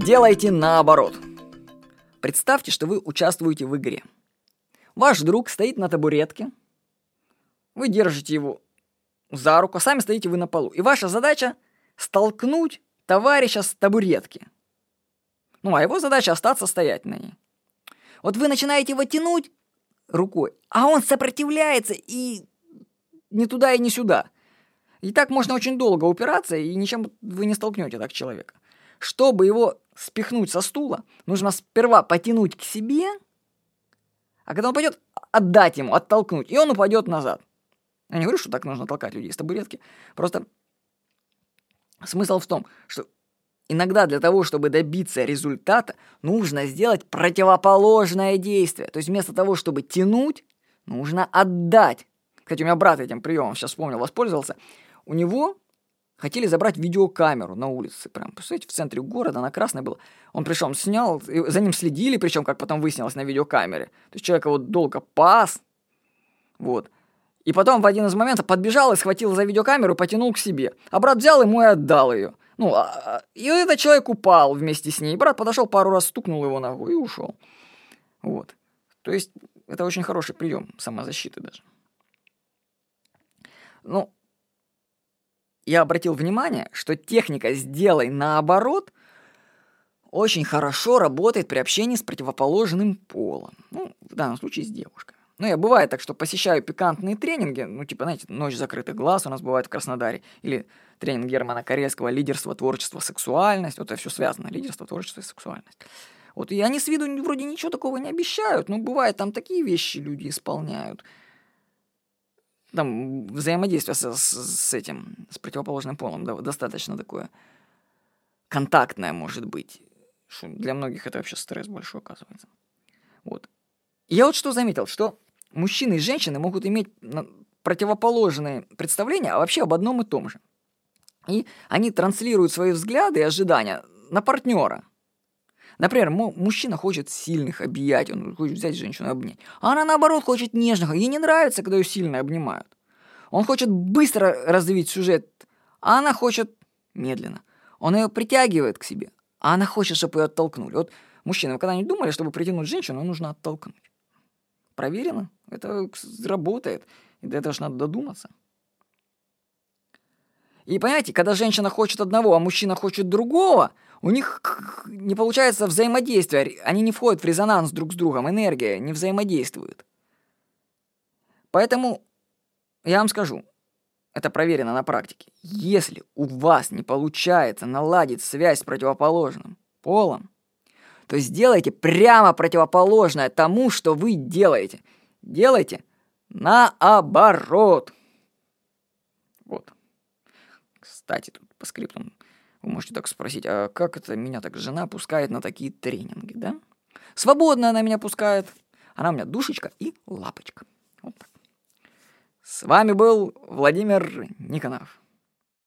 Сделайте наоборот. Представьте, что вы участвуете в игре. Ваш друг стоит на табуретке, вы держите его за руку, а сами стоите вы на полу. И ваша задача столкнуть товарища с табуретки. Ну, а его задача остаться стоять на ней. Вот вы начинаете его тянуть рукой, а он сопротивляется и не туда и не сюда. И так можно очень долго упираться, и ничем вы не столкнете так человека. Чтобы его спихнуть со стула, нужно сперва потянуть к себе, а когда он пойдет, отдать ему, оттолкнуть, и он упадет назад. Я не говорю, что так нужно толкать людей с табуретки. Просто смысл в том, что иногда для того, чтобы добиться результата, нужно сделать противоположное действие. То есть вместо того, чтобы тянуть, нужно отдать. Кстати, у меня брат этим приемом, сейчас вспомнил, воспользовался. У него хотели забрать видеокамеру на улице. Прям, представляете, в центре города, на Красной было. Он пришел, снял, за ним следили, причем, как потом выяснилось на видеокамере. То есть человек его долго пас. Вот. И потом в один из моментов подбежал и схватил за видеокамеру, потянул к себе. А брат взял ему и отдал ее. Ну, а, а, и этот человек упал вместе с ней. Брат подошел пару раз, стукнул его ногой и ушел. Вот. То есть это очень хороший прием самозащиты даже. Ну, я обратил внимание, что техника «сделай наоборот» очень хорошо работает при общении с противоположным полом. Ну, в данном случае с девушкой. Ну, я бывает так, что посещаю пикантные тренинги, ну, типа, знаете, «Ночь закрытых глаз» у нас бывает в Краснодаре, или тренинг Германа Карельского «Лидерство, творчество, сексуальность». Вот это все связано, лидерство, творчество и сексуальность. Вот, и они с виду вроде ничего такого не обещают, но бывает там такие вещи люди исполняют. Там взаимодействие с, с, с этим, с противоположным полом да, достаточно такое контактное может быть. Что для многих это вообще стресс большой оказывается. Вот. Я вот что заметил, что мужчины и женщины могут иметь противоположные представления а вообще об одном и том же. И они транслируют свои взгляды и ожидания на партнера. Например, мужчина хочет сильных объять, он хочет взять женщину и обнять. А она, наоборот, хочет нежных. Ей не нравится, когда ее сильно обнимают. Он хочет быстро развить сюжет, а она хочет медленно. Он ее притягивает к себе, а она хочет, чтобы ее оттолкнули. Вот, мужчина, вы когда-нибудь думали, чтобы притянуть женщину, нужно оттолкнуть? Проверено. Это работает. И до этого же надо додуматься. И понимаете, когда женщина хочет одного, а мужчина хочет другого, у них не получается взаимодействие. Они не входят в резонанс друг с другом, энергия не взаимодействует. Поэтому я вам скажу, это проверено на практике. Если у вас не получается наладить связь с противоположным полом, то сделайте прямо противоположное тому, что вы делаете. Делайте наоборот. Вот. Кстати, тут по скриптам вы можете так спросить, а как это меня так жена пускает на такие тренинги, да? Свободно она меня пускает. Она у меня душечка и лапочка. Вот так. С вами был Владимир Никонов.